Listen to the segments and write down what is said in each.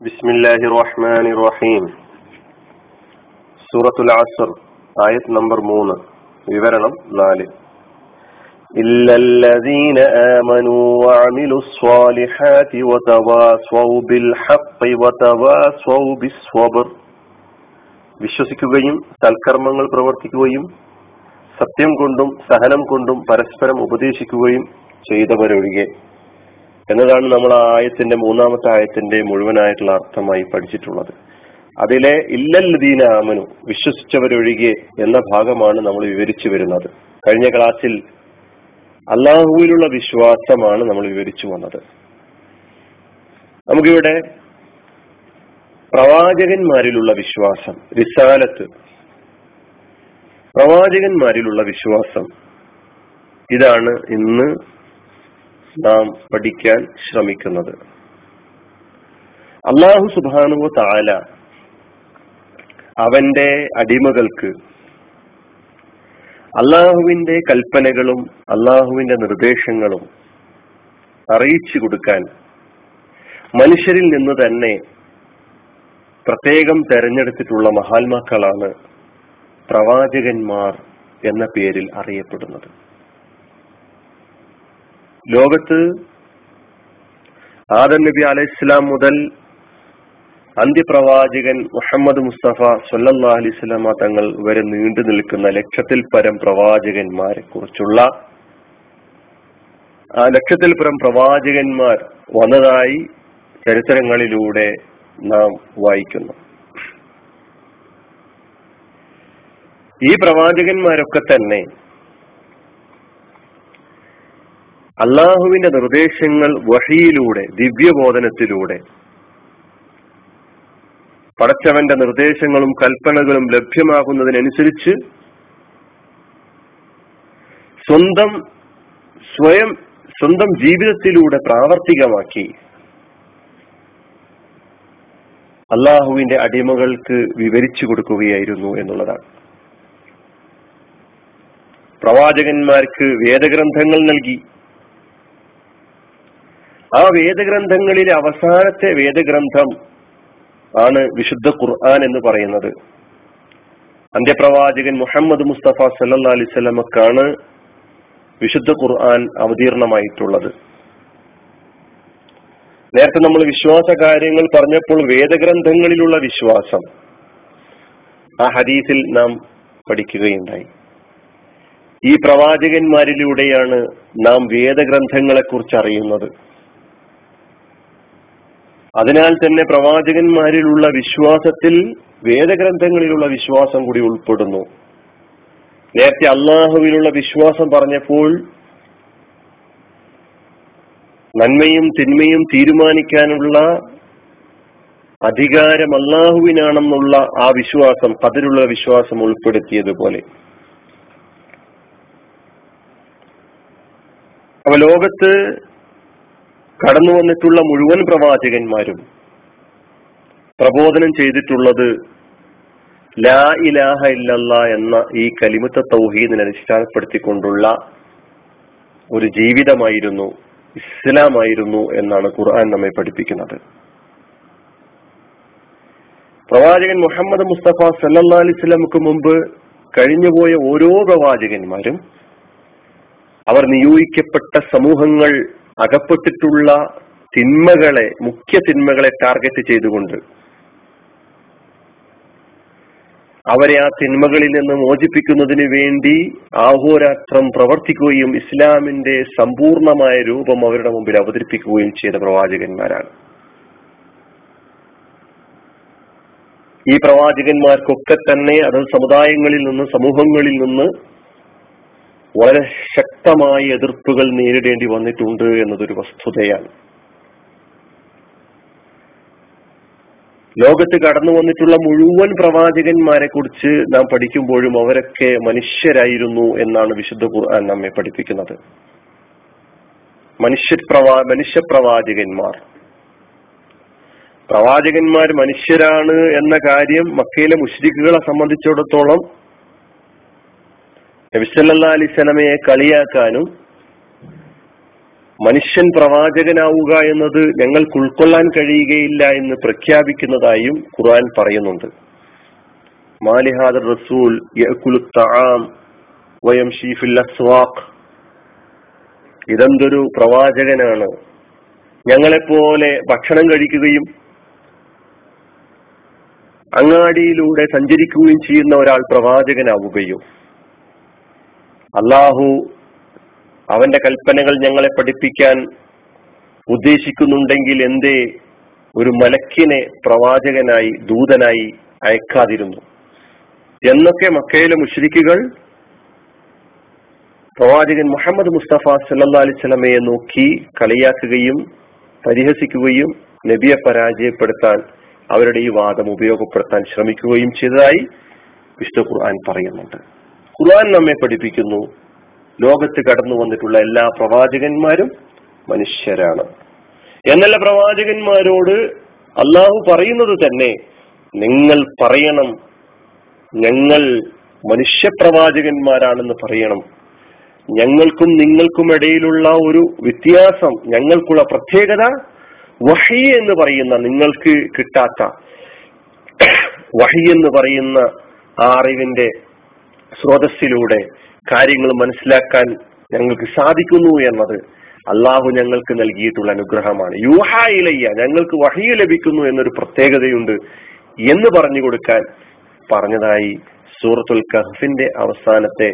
بسم الله الرحمن الرحيم സൂറത്തുൽ അസർ ആയത് നമ്പർ മൂന്ന് വിവരണം നാല് إلا الذين آمنوا وعملوا الصالحات وتواصوا بالحق وتواصوا بالصبر വിശ്വസിക്കുകയും സൽക്കർമ്മങ്ങൾ പ്രവർത്തിക്കുകയും സത്യം കൊണ്ടും സഹനം കൊണ്ടും പരസ്പരം ഉപദേശിക്കുകയും ചെയ്തവരൊഴികെ എന്നതാണ് നമ്മൾ ആ ആയത്തിന്റെ മൂന്നാമത്തെ ആയത്തിന്റെ മുഴുവനായിട്ടുള്ള അർത്ഥമായി പഠിച്ചിട്ടുള്ളത്. അതിലെ ഇല്ലല്ലദീന ആമനു വിശ്വസിച്ചവരൊഴികെ എന്ന ഭാഗമാണ് നമ്മൾ വിവരിച്ചു വരുന്നത്. കഴിഞ്ഞ ക്ലാസ്സിൽ അള്ളാഹുവിലുള്ള വിശ്വാസമാണ് നമ്മൾ വിവരിച്ചു വന്നത്. നമുക്കിവിടെ പ്രവാചകന്മാരിലുള്ള വിശ്വാസം റിസാലത്ത്. പ്രവാചകന്മാരിലുള്ള വിശ്വാസം ഇതാണ് ഇന്ന് നാം പഠിക്കാൻ ശ്രമിക്കുന്നത്. അള്ളാഹു സുബാനുവ താല അവന്റെ അടിമകൾക്ക് അള്ളാഹുവിന്റെ കൽപ്പനകളും അള്ളാഹുവിന്റെ നിർദ്ദേശങ്ങളും അറിയിച്ചു കൊടുക്കാൻ മനുഷ്യരിൽ നിന്ന് തന്നെ പ്രത്യേകം തെരഞ്ഞെടുത്തിട്ടുള്ള മഹാത്മാക്കളാണ് പ്രവാചകന്മാർ എന്ന പേരിൽ അറിയപ്പെടുന്നത്. ലോകത്ത് ആദം നബി അലൈഹിസ്ലാം മുതൽ അന്ത്യപ്രവാചകൻ മുഹമ്മദ് മുസ്തഫ സൊല്ലാ അലിസ്ലാമ തങ്ങൾ വരെ നീണ്ടു നിൽക്കുന്ന ലക്ഷത്തിൽ പരം പ്രവാചകന്മാരെ കുറിച്ചുള്ള ആ ലക്ഷത്തിൽ പരം പ്രവാചകന്മാർ വന്നതായി ചരിത്രങ്ങളിലൂടെ നാം വായിക്കുന്നു. ഈ പ്രവാചകന്മാരൊക്കെ തന്നെ അള്ളാഹുവിന്റെ നിർദ്ദേശങ്ങൾ വഹിയിലൂടെ ദിവ്യബോധനത്തിലൂടെ. പടച്ചവന്റെ നിർദ്ദേശങ്ങളും കൽപ്പനകളും ലഭ്യമാകുന്നതിനനുസരിച്ച് സ്വന്തം സ്വയം സ്വന്തം ജീവിതത്തിലൂടെ പ്രാവർത്തികമാക്കി അള്ളാഹുവിന്റെ അടിമകൾക്ക് വിവരിച്ചു കൊടുക്കുകയായിരുന്നു എന്നുള്ളതാണ്. പ്രവാചകന്മാർക്ക് വേദഗ്രന്ഥങ്ങൾ നൽകി. ആ വേദഗ്രന്ഥങ്ങളിലെ അവസാനത്തെ വേദഗ്രന്ഥം ആണ് വിശുദ്ധ ഖുർആൻ എന്ന് പറയുന്നത്. അന്ത്യപ്രവാചകൻ മുഹമ്മദ് മുസ്തഫ സല്ലാ അലിസ്വലമക്കാണ് വിശുദ്ധ ഖുർആൻ അവതീർണമായിട്ടുള്ളത്. നേരത്തെ നമ്മൾ വിശ്വാസ കാര്യങ്ങൾ പറഞ്ഞപ്പോൾ വേദഗ്രന്ഥങ്ങളിലുള്ള വിശ്വാസം ആ ഹദീസിൽ നാം പഠിക്കുകയുണ്ടായി. ഈ പ്രവാചകന്മാരിലൂടെയാണ് നാം വേദഗ്രന്ഥങ്ങളെക്കുറിച്ച് അറിയുന്നത്. അതിനാൽ തന്നെ പ്രവാചകന്മാരിലുള്ള വിശ്വാസത്തിൽ വേദഗ്രന്ഥങ്ങളിലുള്ള വിശ്വാസം കൂടി ഉൾപ്പെടുന്നു. നേരത്തെ അള്ളാഹുവിലുള്ള വിശ്വാസം പറഞ്ഞപ്പോൾ നന്മയും തിന്മയും തീരുമാനിക്കാനുള്ള അധികാരം അള്ളാഹുവിനാണെന്നുള്ള ആ വിശ്വാസം അതിലുള്ള വിശ്വാസം ഉൾപ്പെടുത്തിയതുപോലെ. അപ്പൊ ലോകത്ത് കടന്നു വന്നിട്ടുള്ള മുഴുവൻ പ്രവാചകന്മാരും പ്രബോധനം ചെയ്തിട്ടുള്ളത് ലാ ഇലാഹ ഇല്ലല്ല എന്ന ഈ കലിമത്ത തൗഹീദിനെ അടിസ്ഥാനപ്പെടുത്തിക്കൊണ്ടുള്ള ഒരു ജീവിതമായിരുന്നു ഇസ്ലാമായിരുന്നു എന്നാണ് ഖുർആൻ നമ്മെ പഠിപ്പിക്കുന്നത്. പ്രവാചകൻ മുഹമ്മദ് മുസ്തഫ സല്ലാ അലിസ്ലാമുക്ക് മുമ്പ് കഴിഞ്ഞുപോയ ഓരോ പ്രവാചകന്മാരും അവർ നിയോഗിക്കപ്പെട്ട സമൂഹങ്ങൾ അകപ്പെട്ടിട്ടുള്ള തിന്മകളെ മുഖ്യ തിന്മകളെ ടാർഗറ്റ് ചെയ്തുകൊണ്ട് അവരെ ആ തിന്മകളിൽ നിന്ന് മോചിപ്പിക്കുന്നതിന് വേണ്ടി ആഹോരാത്രം പ്രവർത്തിക്കുകയും ഇസ്ലാമിന്റെ സമ്പൂർണമായ രൂപം അവരുടെ മുമ്പിൽ അവതരിപ്പിക്കുകയും ചെയ്ത പ്രവാചകന്മാരാണ്. ഈ പ്രവാചകന്മാർക്കൊക്കെ തന്നെ അത് സമുദായങ്ങളിൽ നിന്ന് സമൂഹങ്ങളിൽ നിന്ന് വളരെ ശക്തമായ എതിർപ്പുകൾ നേരിടേണ്ടി വന്നിട്ടുണ്ട് എന്നതൊരു വസ്തുതയാണ്. ലോകത്ത് കടന്നു വന്നിട്ടുള്ള മുഴുവൻ പ്രവാചകന്മാരെ കുറിച്ച് നാം പഠിക്കുമ്പോഴും അവരൊക്കെ മനുഷ്യരായിരുന്നു എന്നാണ് വിശുദ്ധ ഖുർആൻ നമ്മെ പഠിപ്പിക്കുന്നത്. മനുഷ്യ പ്രവാ മനുഷ്യപ്രവാചകന്മാർ. പ്രവാചകന്മാർ മനുഷ്യരാണ് എന്ന കാര്യം മക്കയിലെ മുഷ്രിഖുകളെ സംബന്ധിച്ചിടത്തോളം നബിസല്ലാ അലി സ്വലമയെ കളിയാക്കാനും മനുഷ്യൻ പ്രവാചകനാവുക എന്നത് ഞങ്ങൾക്ക് ഉൾക്കൊള്ളാൻ കഴിയുകയില്ല എന്ന് പ്രഖ്യാപിക്കുന്നതായും ഖുർആൻ പറയുന്നുണ്ട്. മാലിഹാദർ റസൂൽ ഇതെന്തൊരു പ്രവാചകനാണ്. ഞങ്ങളെപ്പോലെ ഭക്ഷണം കഴിക്കുകയും അങ്ങാടിയിലൂടെ സഞ്ചരിക്കുകയും ചെയ്യുന്ന ഒരാൾ പ്രവാചകനാവുകയും അള്ളാഹു അവന്റെ കൽപ്പനകൾ ഞങ്ങളെ പഠിപ്പിക്കാൻ ഉദ്ദേശിക്കുന്നുണ്ടെങ്കിൽ എന്തേ? ഒരു മലക്കിനെ പ്രവാചകനായി ദൂതനായി അയക്കാതിരുന്നു. എന്നൊക്കെ മക്കയിലെ മുഷ്രിക്കുകൾ പ്രവാചകൻ മുഹമ്മദ് മുസ്തഫ സല്ലാ അലിസ്ലമയെ നോക്കി കളിയാക്കുകയും പരിഹസിക്കുകയും നബിയെ പരാജയപ്പെടുത്താൻ അവരുടെ ഈ വാദം ഉപയോഗപ്പെടുത്താൻ ശ്രമിക്കുകയും ചെയ്തതായി വിഷ്ണു ഖുർആൻ പറയുന്നുണ്ട്. ഖുർആൻ നമ്മെ പഠിപ്പിക്കുന്നു. ലോകത്ത് കടന്നു വന്നിട്ടുള്ള എല്ലാ പ്രവാചകന്മാരും മനുഷ്യരാണ്. എന്നല്ല പ്രവാചകന്മാരോട് അള്ളാഹു പറയുന്നത് തന്നെ നിങ്ങൾ പറയണം. ഞങ്ങൾ മനുഷ്യപ്രവാചകന്മാരാണെന്ന് പറയണം. ഞങ്ങൾക്കും നിങ്ങൾക്കും ഇടയിലുള്ള ഒരു വ്യത്യാസം ഞങ്ങൾക്കുള്ള പ്രത്യേകത വഹി എന്ന് പറയുന്ന നിങ്ങൾക്ക് കിട്ടാത്ത വഹി എന്ന് പറയുന്ന ആ അറിവിന്റെ സ്രോതസ്സിലൂടെ കാര്യങ്ങൾ മനസ്സിലാക്കാൻ ഞങ്ങൾക്ക് സാധിക്കുന്നു എന്നത് അള്ളാഹു ഞങ്ങൾക്ക് നൽകിയിട്ടുള്ള അനുഗ്രഹമാണ്. യൂഹായിലയ്യ ഞങ്ങൾക്ക് വഹിയ ലഭിക്കുന്നു എന്നൊരു പ്രത്യേകതയുണ്ട് എന്ന് പറഞ്ഞു കൊടുക്കാൻ പറഞ്ഞതായി സൂറത്തുൽ കഹഫിന്റെ അവസാനത്തെ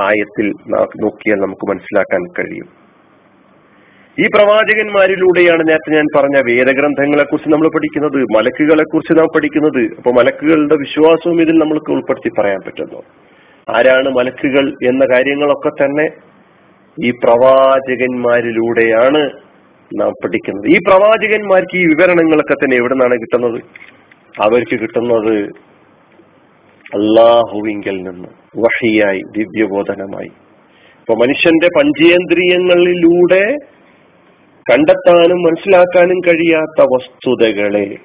ആയത്തിൽ നോക്കിയാൽ നമുക്ക് മനസ്സിലാക്കാൻ കഴിയും. ഈ പ്രവാചകന്മാരിലൂടെയാണ് നേരത്തെ ഞാൻ പറഞ്ഞ വേദഗ്രന്ഥങ്ങളെ കുറിച്ച് നമ്മൾ പഠിക്കുന്നത് മലക്കുകളെ കുറിച്ച് നാം പഠിക്കുന്നത്. അപ്പൊ മലക്കുകളുടെ വിശ്വാസവും ഇതിൽ നമ്മൾക്ക് ഉൾപ്പെടുത്തി പറയാൻ പറ്റുന്നു. ആരാണ് മലക്കുകൾ എന്ന കാര്യങ്ങളൊക്കെ തന്നെ ഈ പ്രവാചകന്മാരിലൂടെയാണ് നാം പഠിക്കുന്നത്. ഈ പ്രവാചകന്മാർക്ക് ഈ വിവരണങ്ങളൊക്കെ തന്നെ എവിടെ നിന്നാണ് കിട്ടുന്നത്? അവർക്ക് കിട്ടുന്നത് അള്ളാഹുവിങ്കൽ നിന്ന് വഹിയായി ദിവ്യബോധനമായി. ഇപ്പൊ മനുഷ്യന്റെ പഞ്ചേന്ദ്രിയങ്ങളിലൂടെ കണ്ടെത്താനും മനസ്സിലാക്കാനും കഴിയാത്ത വസ്തുതകളെ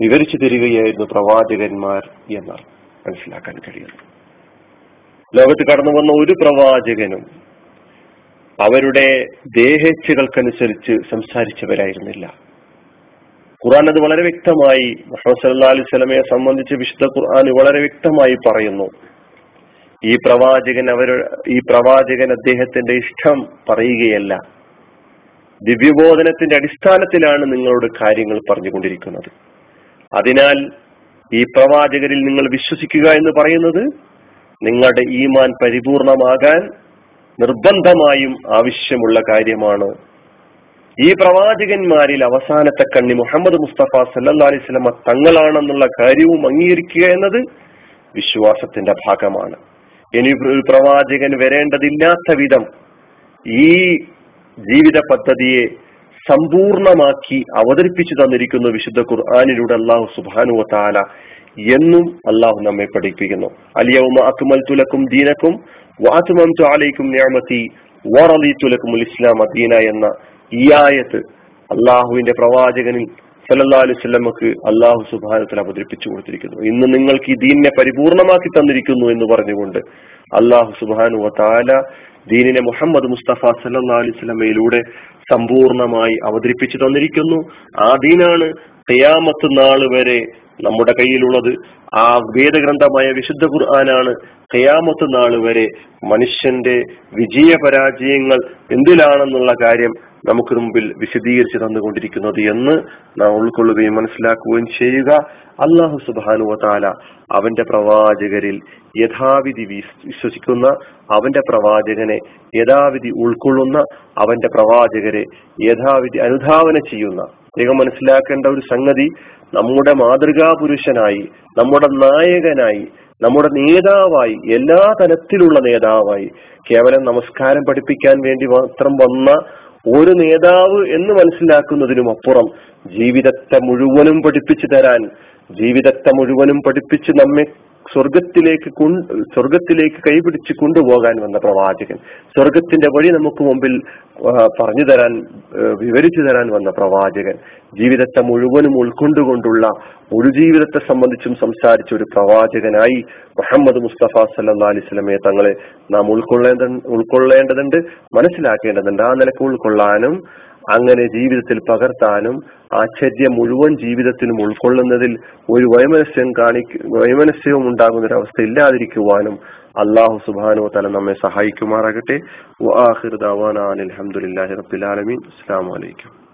വിവരിച്ചു തരികയായിരുന്നു പ്രവാചകന്മാർ എന്ന് മനസ്സിലാക്കാൻ കഴിയുന്നു. ലോകത്ത് കടന്നു വന്ന ഒരു പ്രവാചകനും അവരുടെ ദേഹേച്ഛകൾക്കനുസരിച്ച് സംസാരിച്ചവരായിരുന്നില്ല. ഖുർആൻ അത് വളരെ വ്യക്തമായി മുഹമ്മദ് സല്ലാ അലൈഹി സ്വലമയെ സംബന്ധിച്ച് വിശുദ്ധ ഖുർആൻ വളരെ വ്യക്തമായി പറയുന്നു. ഈ പ്രവാചകൻ അവർ ഈ പ്രവാചകൻ അദ്ദേഹത്തിന്റെ ഇഷ്ടം പറയുകയല്ല. ദിവ്യബോധനത്തിന്റെ അടിസ്ഥാനത്തിലാണ് നിങ്ങളോട് കാര്യങ്ങൾ പറഞ്ഞുകൊണ്ടിരിക്കുന്നത്. അതിനാൽ ഈ പ്രവാചകരിൽ നിങ്ങൾ വിശ്വസിക്കുക എന്ന് പറയുന്നത് നിങ്ങളുടെ ഈമാൻ പരിപൂർണമാകാൻ നിർബന്ധമായും ആവശ്യമുള്ള കാര്യമാണ്. ഈ പ്രവാചകന്മാരിൽ അവസാനത്തെ കണ്ണി മുഹമ്മദ് മുസ്തഫ സല്ലാ അലൈഹി സ്വലമ തങ്ങളാണെന്നുള്ള കാര്യവും അംഗീകരിക്കുക എന്നത് വിശ്വാസത്തിന്റെ ഭാഗമാണ്. ഇനി ഒരു പ്രവാചകൻ വരേണ്ടതില്ലാത്ത വിധം ഈ ജീവിത പദ്ധതിയെ സമ്പൂർണമാക്കി അവതരിപ്പിച്ചു തന്നിരിക്കുന്ന വിശുദ്ധ ഖുർആാനിലൂടെ അള്ളാഹു സുബാനു താല എന്നും അള്ളാഹു നമ്മെ പഠിപ്പിക്കുന്നു. അലിയവുമ അക്മൽ തുലക്കും ദീനക്കും വാത്തുമം ചാലയ്ക്കും ഞാമത്തി വറലി തുലക്കും ഇസ്ലാം അദീന എന്ന ഈ ആയത്ത് അള്ളാഹുവിന്റെ പ്രവാചകനിൽ സല്ലാ അലുസല്ലമ്മക്ക് അള്ളാഹു സുബാനത്തിൽ അവതരിപ്പിച്ചു കൊടുത്തിരിക്കുന്നു. ഇന്ന് നിങ്ങൾക്ക് ഈ ദീനിനെ പരിപൂർണമാക്കി തന്നിരിക്കുന്നു എന്ന് പറഞ്ഞുകൊണ്ട് അള്ളാഹു സുബാനു താല ദീനിനെ മുഹമ്മദ് മുസ്തഫ സല്ലാ അലിസ്ലമയിലൂടെ സമ്പൂർണമായി അവതരിപ്പിച്ചു തന്നിരിക്കുന്നു. ആ ദീനാണ് തെയ്യാമത്ത് നാൾ വരെ നമ്മുടെ കയ്യിലുള്ളത്. ആ വേദഗ്രന്ഥമായ വിശുദ്ധ ഖുർആനാണ് ഖിയാമത്ത് നാൾ വരെ മനുഷ്യന്റെ വിജയ പരാജയങ്ങൾ എന്തിലാണെന്നുള്ള കാര്യം നമുക്ക് മുമ്പിൽ വിശദീകരിച്ച് തന്നുകൊണ്ടിരിക്കുന്നത് എന്ന് നാം ഉൾക്കൊള്ളുകയും മനസ്സിലാക്കുകയും ചെയ്യുക. അള്ളാഹു സുബാനു വാല അവന്റെ പ്രവാചകരിൽ യഥാവിധി വിശ്വസിക്കുന്ന അവന്റെ പ്രവാചകനെ യഥാവിധി ഉൾക്കൊള്ളുന്ന അവന്റെ പ്രവാചകരെ യഥാവിധി അനുധാവന ചെയ്യുന്ന. അദ്ദേഹം മനസ്സിലാക്കേണ്ട ഒരു സംഗതി നമ്മുടെ മാതൃകാ പുരുഷനായി നമ്മുടെ നായകനായി നമ്മുടെ നേതാവായി എല്ലാ തരത്തിലുള്ള നേതാവായി കേവലം നമസ്കാരം പഠിപ്പിക്കാൻ വേണ്ടി മാത്രം വന്ന ഒരു നേതാവ് എന്ന് മനസ്സിലാക്കുന്നതിനും അപ്പുറം ജീവിതത്തെ മുഴുവനും പഠിപ്പിച്ചു തരാൻ ജീവിതത്തെ മുഴുവനും പഠിപ്പിച്ച് നമ്മെ സ്വർഗത്തിലേക്ക് സ്വർഗത്തിലേക്ക് കൈപിടിച്ച് കൊണ്ടുപോകാൻ വന്ന പ്രവാചകൻ. സ്വർഗത്തിന്റെ വഴി നമുക്ക് മുമ്പിൽ പറഞ്ഞു തരാൻ വിവരിച്ചു തരാൻ വന്ന പ്രവാചകൻ. ജീവിതത്തെ മുഴുവനും ഉൾക്കൊണ്ടുകൊണ്ടുള്ള ഒരു ജീവിതത്തെ സംബന്ധിച്ചും സംസാരിച്ച ഒരു പ്രവാചകനായി മുഹമ്മദ് മുസ്തഫ സല്ലാ അലിസ്ലമയെ തങ്ങളെ നാം ഉൾക്കൊള്ളേണ്ട ഉൾക്കൊള്ളേണ്ടതുണ്ട് മനസ്സിലാക്കേണ്ടതുണ്ട്. ആ നിലയ്ക്ക് ഉൾക്കൊള്ളാനും അങ്ങനെ ജീവിതത്തിൽ പകർത്താനും ആശ്ചര്യം മുഴുവൻ ജീവിതത്തിനും ഉൾക്കൊള്ളുന്നതിൽ ഒരു വൈമനസ്യം കാണി വൈമനസ്യവും ഉണ്ടാകുന്ന ഒരു അവസ്ഥ ഇല്ലാതിരിക്കുവാനും അള്ളാഹു സുബാനോ തല നമ്മെ സഹായിക്കുമാറാകട്ടെ റബ്ബിൽ ആലമീൻ. അസ്സാം വലൈക്കും